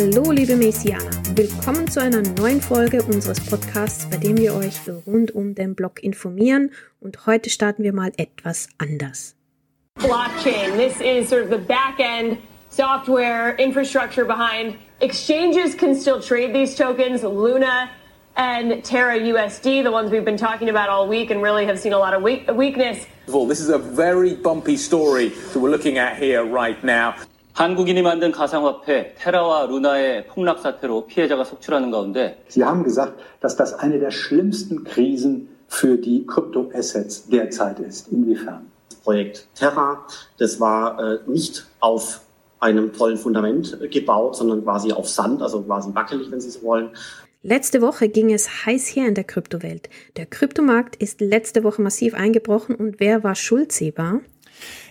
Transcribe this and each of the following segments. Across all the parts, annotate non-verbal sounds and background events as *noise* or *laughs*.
Hallo liebe Messianer, willkommen zu einer neuen Folge unseres Podcasts, bei dem wir euch rund um den Blog informieren und heute starten wir mal etwas anders. Blockchain, this is sort of the back end software infrastructure behind exchanges can still trade these tokens, Luna and Terra USD, the ones we've been talking about all week and really have seen a lot of weakness. This is a very bumpy story that we're looking at here right now. 한국인이 만든 가상화폐 테라와 루나의 폭락 사태로 피해자가 속출하는 가운데 Sie haben gesagt, dass das eine der schlimmsten Krisen für die Kryptoassets derzeit ist. Inwiefern? Das Projekt Terra, das war äh, nicht auf einem tollen Fundament gebaut, sondern quasi auf Sand, also quasi wackelig, wenn Sie so wollen. Letzte Woche ging es heiß her in der Kryptowelt. Der Kryptomarkt ist letzte Woche massiv eingebrochen und wer war schuld, Seba?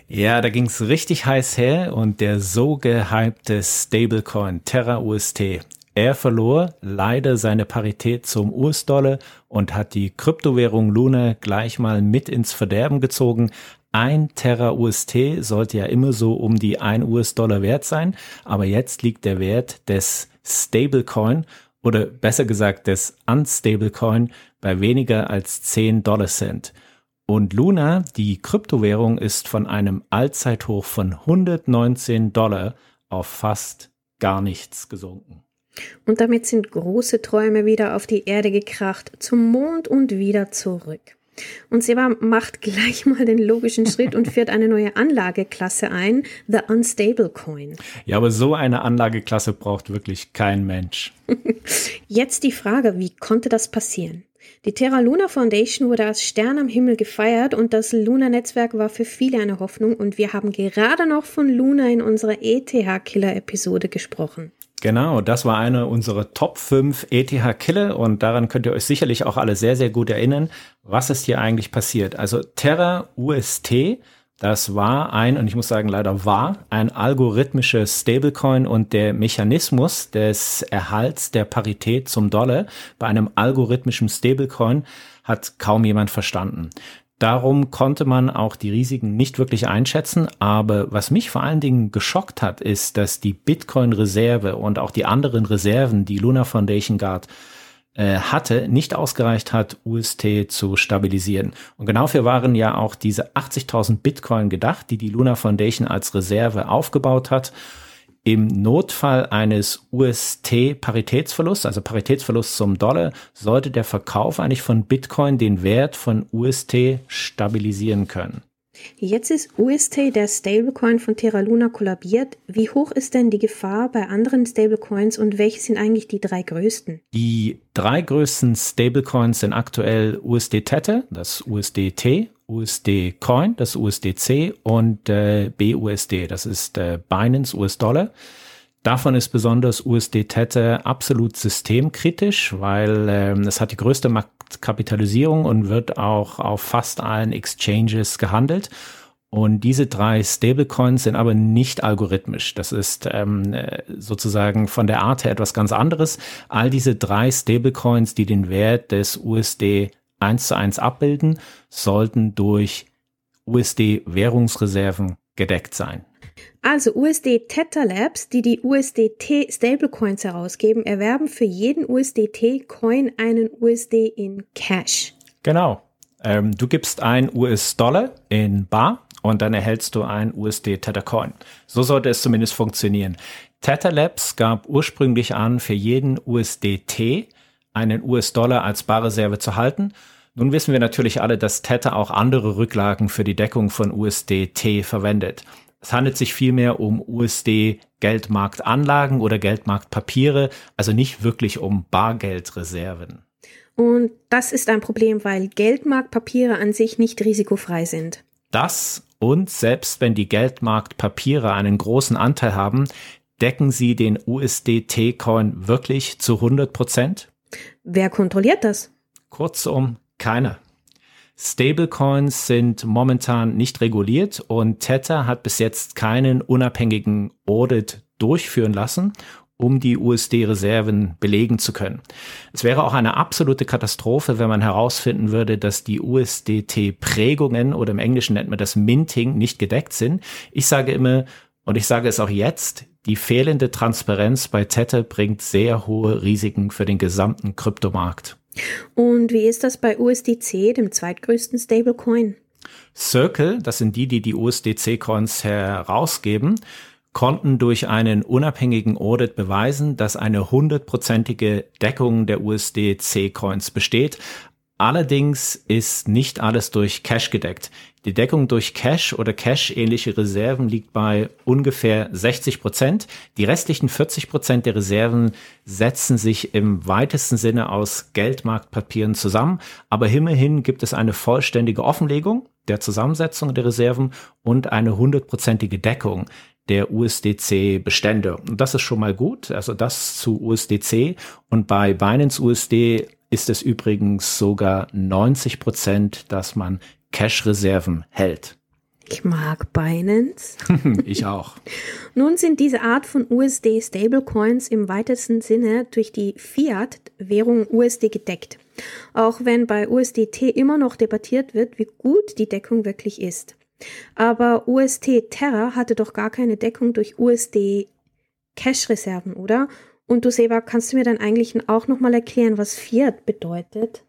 Ja, da ging's richtig heiß her und der so gehypte Stablecoin Terra UST, er verlor leider seine Parität zum US-Dollar und hat die Kryptowährung Luna gleich mal mit ins Verderben gezogen. Ein Terra UST sollte ja immer so um die 1 US-Dollar wert sein, aber jetzt liegt der Wert des Stablecoin oder besser gesagt des Unstablecoin bei weniger als 10 Dollar Cent. Und Luna, die Kryptowährung, ist von einem Allzeithoch von 119 Dollar auf fast gar nichts gesunken. Und damit sind große Träume wieder auf die Erde gekracht, zum Mond und wieder zurück. Und Seba macht gleich mal den logischen Schritt und führt eine neue Anlageklasse ein, The Unstable Coin. Ja, aber so eine Anlageklasse braucht wirklich kein Mensch. *laughs* Jetzt die Frage, wie konnte das passieren? Die Terra Luna Foundation wurde als Stern am Himmel gefeiert und das Luna-Netzwerk war für viele eine Hoffnung und wir haben gerade noch von Luna in unserer ETH-Killer-Episode gesprochen. Genau, das war eine unserer Top 5 ETH-Killer und daran könnt ihr euch sicherlich auch alle sehr, sehr gut erinnern. Was ist hier eigentlich passiert? Also Terra UST das war ein, und ich muss sagen, leider war, ein algorithmischer Stablecoin und der Mechanismus des Erhalts der Parität zum Dollar bei einem algorithmischen Stablecoin hat kaum jemand verstanden. Darum konnte man auch die Risiken nicht wirklich einschätzen. Aber was mich vor allen Dingen geschockt hat, ist, dass die Bitcoin-Reserve und auch die anderen Reserven, die Luna Foundation Guard äh, hatte, nicht ausgereicht hat, UST zu stabilisieren. Und genau für waren ja auch diese 80.000 Bitcoin gedacht, die die Luna Foundation als Reserve aufgebaut hat. Im Notfall eines UST-Paritätsverlusts, also Paritätsverlust zum Dollar, sollte der Verkauf eigentlich von Bitcoin den Wert von UST stabilisieren können. Jetzt ist UST, der Stablecoin von Terra Luna, kollabiert. Wie hoch ist denn die Gefahr bei anderen Stablecoins und welche sind eigentlich die drei größten? Die drei größten Stablecoins sind aktuell USD Tether, das USDT, USD Coin, das USDC und äh, BUSD, das ist äh, Binance US Dollar. Davon ist besonders USD Tether absolut systemkritisch, weil ähm, es hat die größte Marktkapitalisierung und wird auch auf fast allen Exchanges gehandelt. Und diese drei Stablecoins sind aber nicht algorithmisch. Das ist ähm, sozusagen von der Art her etwas ganz anderes. All diese drei Stablecoins, die den Wert des USD eins zu eins abbilden, sollten durch USD-Währungsreserven gedeckt sein. Also USD Tether Labs, die die USDT Stablecoins herausgeben, erwerben für jeden USDT Coin einen USD in Cash. Genau. Ähm, du gibst ein US-Dollar in Bar und dann erhältst du ein USD Tether Coin. So sollte es zumindest funktionieren. Tether Labs gab ursprünglich an, für jeden USDT einen US-Dollar als Barreserve zu halten. Nun wissen wir natürlich alle, dass Tether auch andere Rücklagen für die Deckung von USDT verwendet. Es handelt sich vielmehr um USD-Geldmarktanlagen oder Geldmarktpapiere, also nicht wirklich um Bargeldreserven. Und das ist ein Problem, weil Geldmarktpapiere an sich nicht risikofrei sind. Das und selbst wenn die Geldmarktpapiere einen großen Anteil haben, decken sie den USDT-Coin wirklich zu 100 Prozent? Wer kontrolliert das? Kurzum, keiner. Stablecoins sind momentan nicht reguliert und Tether hat bis jetzt keinen unabhängigen Audit durchführen lassen, um die USD-Reserven belegen zu können. Es wäre auch eine absolute Katastrophe, wenn man herausfinden würde, dass die USDT-Prägungen oder im Englischen nennt man das Minting nicht gedeckt sind. Ich sage immer, Und ich sage es auch jetzt, die fehlende Transparenz bei Tether bringt sehr hohe Risiken für den gesamten Kryptomarkt. Und wie ist das bei USDC, dem zweitgrößten Stablecoin? Circle, das sind die, die die USDC-Coins herausgeben, konnten durch einen unabhängigen Audit beweisen, dass eine hundertprozentige Deckung der USDC-Coins besteht. Allerdings ist nicht alles durch Cash gedeckt. Die Deckung durch Cash oder Cash-ähnliche Reserven liegt bei ungefähr 60 Prozent. Die restlichen 40 Prozent der Reserven setzen sich im weitesten Sinne aus Geldmarktpapieren zusammen. Aber immerhin gibt es eine vollständige Offenlegung der Zusammensetzung der Reserven und eine hundertprozentige Deckung der USDC-Bestände. Und das ist schon mal gut. Also das zu USDC. Und bei Binance USD ist es übrigens sogar 90 Prozent, dass man Cash-Reserven hält. Ich mag Binance. *laughs* ich auch. Nun sind diese Art von USD-Stablecoins im weitesten Sinne durch die Fiat-Währung USD gedeckt. Auch wenn bei USDT immer noch debattiert wird, wie gut die Deckung wirklich ist. Aber UST Terra hatte doch gar keine Deckung durch USD Cash-Reserven, oder? Und du, Seba, kannst du mir dann eigentlich auch nochmal erklären, was Fiat bedeutet?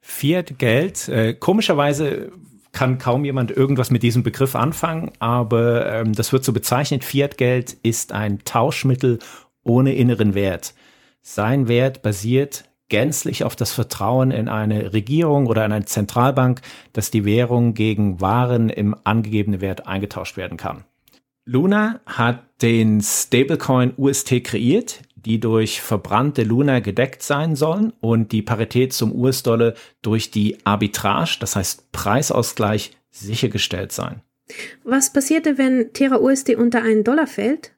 Fiat-Geld. Äh, komischerweise kann kaum jemand irgendwas mit diesem Begriff anfangen, aber ähm, das wird so bezeichnet. Fiat-Geld ist ein Tauschmittel ohne inneren Wert. Sein Wert basiert gänzlich auf das Vertrauen in eine Regierung oder eine Zentralbank, dass die Währung gegen Waren im angegebenen Wert eingetauscht werden kann. Luna hat den Stablecoin UST kreiert, die durch verbrannte Luna gedeckt sein sollen und die Parität zum US-Dollar durch die Arbitrage, das heißt Preisausgleich, sichergestellt sein. Was passierte, wenn Terra USD unter einen Dollar fällt?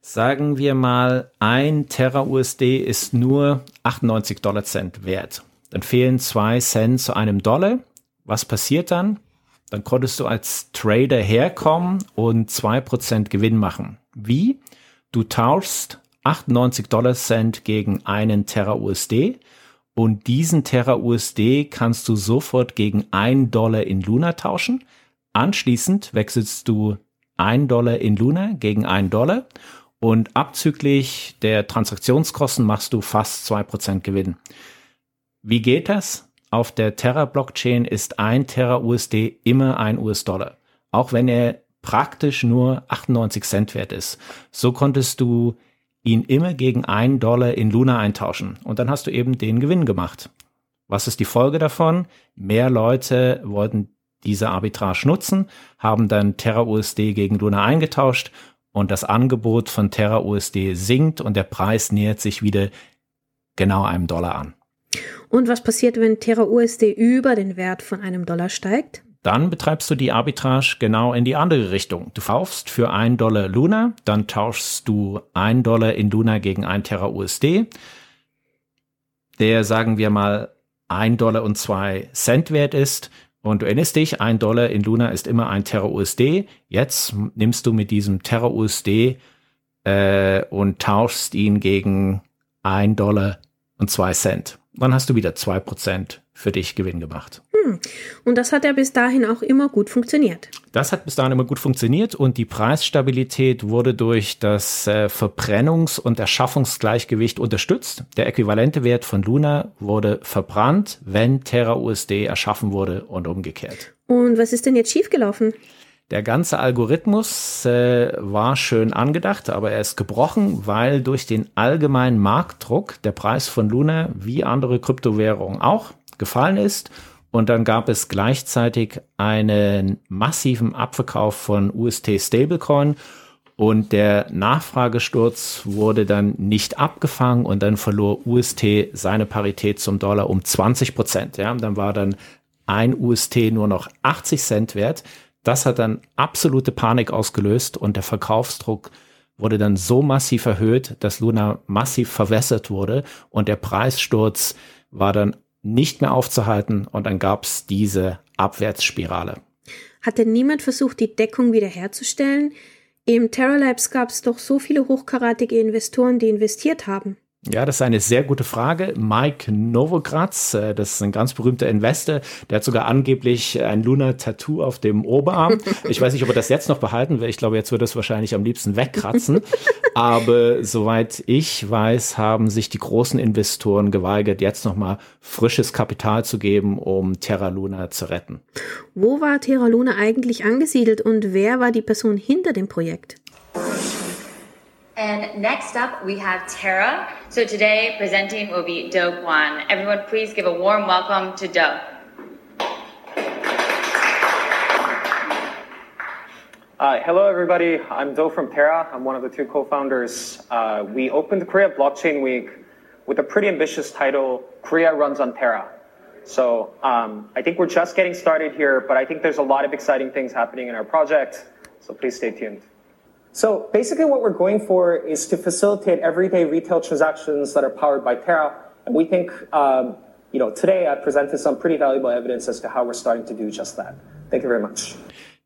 Sagen wir mal, ein Terra USD ist nur 98 Dollar Cent wert. Dann fehlen zwei Cent zu einem Dollar. Was passiert dann? Dann konntest du als Trader herkommen und zwei Prozent Gewinn machen. Wie? Du tauschst 98 Dollar Cent gegen einen Terra USD und diesen Terra USD kannst du sofort gegen 1 Dollar in Luna tauschen. Anschließend wechselst du 1 Dollar in Luna gegen 1 Dollar und abzüglich der Transaktionskosten machst du fast 2% Gewinn. Wie geht das? Auf der Terra-Blockchain ist ein Terra USD immer ein US-Dollar, auch wenn er praktisch nur 98 Cent wert ist. So konntest du ihn immer gegen einen Dollar in Luna eintauschen. Und dann hast du eben den Gewinn gemacht. Was ist die Folge davon? Mehr Leute wollten diese Arbitrage nutzen, haben dann Terra USD gegen Luna eingetauscht und das Angebot von Terra USD sinkt und der Preis nähert sich wieder genau einem Dollar an. Und was passiert, wenn Terra USD über den Wert von einem Dollar steigt? Dann betreibst du die Arbitrage genau in die andere Richtung. Du kaufst für 1 Dollar Luna, dann tauschst du 1 Dollar in Luna gegen 1 Terra USD, der, sagen wir mal, 1 Dollar und 2 Cent wert ist. Und du erinnerst dich, 1 Dollar in Luna ist immer 1 Terra USD. Jetzt nimmst du mit diesem Terra USD äh, und tauschst ihn gegen 1 Dollar und 2 Cent. Dann hast du wieder 2% für dich Gewinn gemacht. Hm. Und das hat ja bis dahin auch immer gut funktioniert. Das hat bis dahin immer gut funktioniert und die Preisstabilität wurde durch das äh, Verbrennungs- und Erschaffungsgleichgewicht unterstützt. Der äquivalente Wert von Luna wurde verbrannt, wenn Terra USD erschaffen wurde und umgekehrt. Und was ist denn jetzt schiefgelaufen? Der ganze Algorithmus äh, war schön angedacht, aber er ist gebrochen, weil durch den allgemeinen Marktdruck der Preis von Luna wie andere Kryptowährungen auch gefallen ist. Und dann gab es gleichzeitig einen massiven Abverkauf von UST Stablecoin und der Nachfragesturz wurde dann nicht abgefangen und dann verlor UST seine Parität zum Dollar um 20 Prozent. Ja, dann war dann ein UST nur noch 80 Cent wert. Das hat dann absolute Panik ausgelöst und der Verkaufsdruck wurde dann so massiv erhöht, dass Luna massiv verwässert wurde und der Preissturz war dann nicht mehr aufzuhalten und dann gab es diese Abwärtsspirale. Hat denn niemand versucht, die Deckung wiederherzustellen? Im Terra Labs gab es doch so viele hochkaratige Investoren, die investiert haben. Ja, das ist eine sehr gute Frage. Mike Novogratz, äh, das ist ein ganz berühmter Investor, der hat sogar angeblich ein Luna-Tattoo auf dem Oberarm. *laughs* Ich weiß nicht, ob er das jetzt noch behalten will. Ich glaube, jetzt wird es wahrscheinlich am liebsten wegkratzen. *laughs* Aber soweit ich weiß, haben sich die großen Investoren geweigert, jetzt nochmal frisches Kapital zu geben, um Terra Luna zu retten. Wo war Terra Luna eigentlich angesiedelt und wer war die Person hinter dem Projekt? And next up, we have Tara. So today, presenting will be Do Kwan. Everyone, please give a warm welcome to Do. Uh, hello, everybody. I'm Do from Terra. I'm one of the two co-founders. Uh, we opened Korea Blockchain Week with a pretty ambitious title, Korea Runs on Terra. So um, I think we're just getting started here, but I think there's a lot of exciting things happening in our project. So please stay tuned. So basically what we're going for is to facilitate everyday retail transactions that are powered by Terra. And we think, um, you know, today I presented some pretty valuable evidence as to how we're starting to do just that. Thank you very much.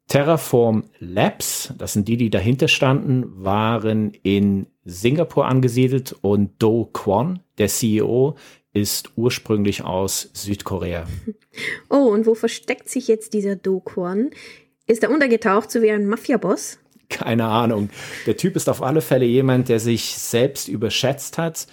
Terraform Labs, das sind die, die dahinter standen, waren in Singapur angesiedelt und Do Kwon, der CEO, ist ursprünglich aus Südkorea. *laughs* Oh, und wo versteckt sich jetzt dieser Do Kwon? Ist er untergetaucht, so wie ein Mafia-Boss? Keine Ahnung. Der Typ ist auf alle Fälle jemand, der sich selbst überschätzt hat.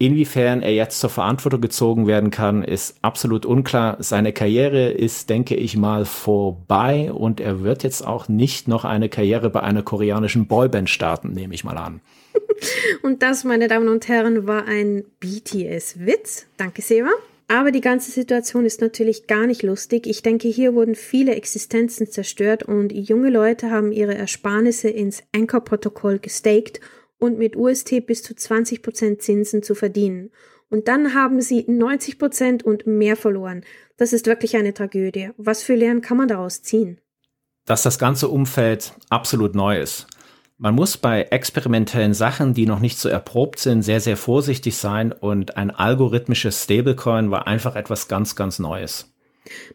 Inwiefern er jetzt zur Verantwortung gezogen werden kann, ist absolut unklar. Seine Karriere ist, denke ich mal, vorbei und er wird jetzt auch nicht noch eine Karriere bei einer koreanischen Boyband starten, nehme ich mal an. *laughs* Und das, meine Damen und Herren, war ein BTS-Witz. Danke, Seva. Aber die ganze Situation ist natürlich gar nicht lustig. Ich denke, hier wurden viele Existenzen zerstört und junge Leute haben ihre Ersparnisse ins Anchor-Protokoll gestaked und mit UST bis zu 20% Zinsen zu verdienen. Und dann haben sie 90% und mehr verloren. Das ist wirklich eine Tragödie. Was für Lehren kann man daraus ziehen? Dass das ganze Umfeld absolut neu ist. Man muss bei experimentellen Sachen, die noch nicht so erprobt sind, sehr, sehr vorsichtig sein und ein algorithmisches Stablecoin war einfach etwas ganz, ganz Neues.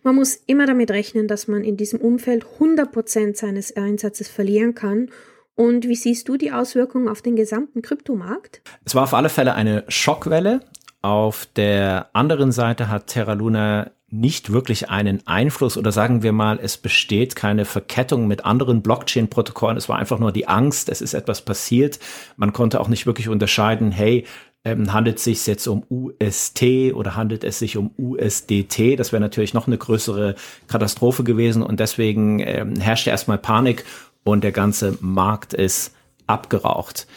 Man muss immer damit rechnen, dass man in diesem Umfeld 100% seines Einsatzes verlieren kann. Und wie siehst du die Auswirkungen auf den gesamten Kryptomarkt? Es war auf alle Fälle eine Schockwelle. Auf der anderen Seite hat Terra Luna nicht wirklich einen Einfluss oder sagen wir mal, es besteht keine Verkettung mit anderen Blockchain-Protokollen. Es war einfach nur die Angst, es ist etwas passiert. Man konnte auch nicht wirklich unterscheiden, hey, ähm, handelt es sich jetzt um UST oder handelt es sich um USDT? Das wäre natürlich noch eine größere Katastrophe gewesen und deswegen ähm, herrschte erstmal Panik und der ganze Markt ist abgeraucht.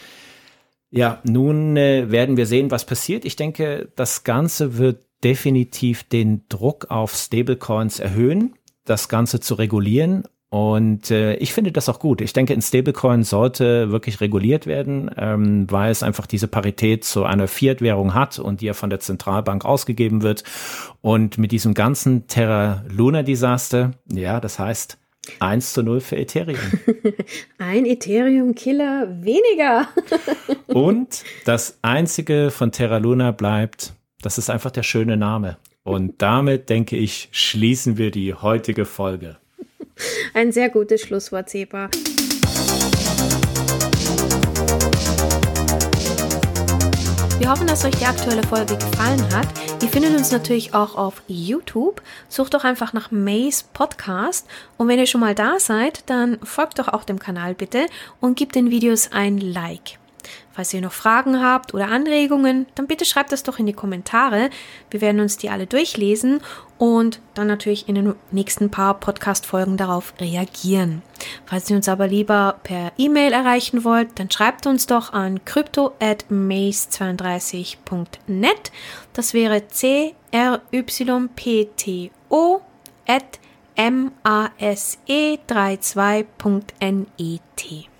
Ja, nun äh, werden wir sehen, was passiert. Ich denke, das Ganze wird definitiv den Druck auf Stablecoins erhöhen, das Ganze zu regulieren. Und äh, ich finde das auch gut. Ich denke, ein Stablecoin sollte wirklich reguliert werden, ähm, weil es einfach diese Parität zu einer Fiat-Währung hat und die ja von der Zentralbank ausgegeben wird. Und mit diesem ganzen Terra Luna-Desaster, ja, das heißt 1 zu 0 für Ethereum. *laughs* Ein Ethereum-Killer weniger. und das einzige von Terra Luna bleibt das ist einfach der schöne Name. Und damit, denke ich, schließen wir die heutige Folge. Ein sehr gutes Schlusswort, Seba. Wir hoffen, dass euch die aktuelle Folge gefallen hat. Ihr findet uns natürlich auch auf YouTube. Sucht doch einfach nach Maze Podcast. Und wenn ihr schon mal da seid, dann folgt doch auch dem Kanal bitte und gebt den Videos ein Like. Falls ihr noch Fragen habt oder Anregungen, dann bitte schreibt das doch in die Kommentare. Wir werden uns die alle durchlesen und dann natürlich in den nächsten paar Podcast-Folgen darauf reagieren. Falls ihr uns aber lieber per E-Mail erreichen wollt, dann schreibt uns doch an crypto@maze32.net. Das wäre c r y p t o at mase32.net.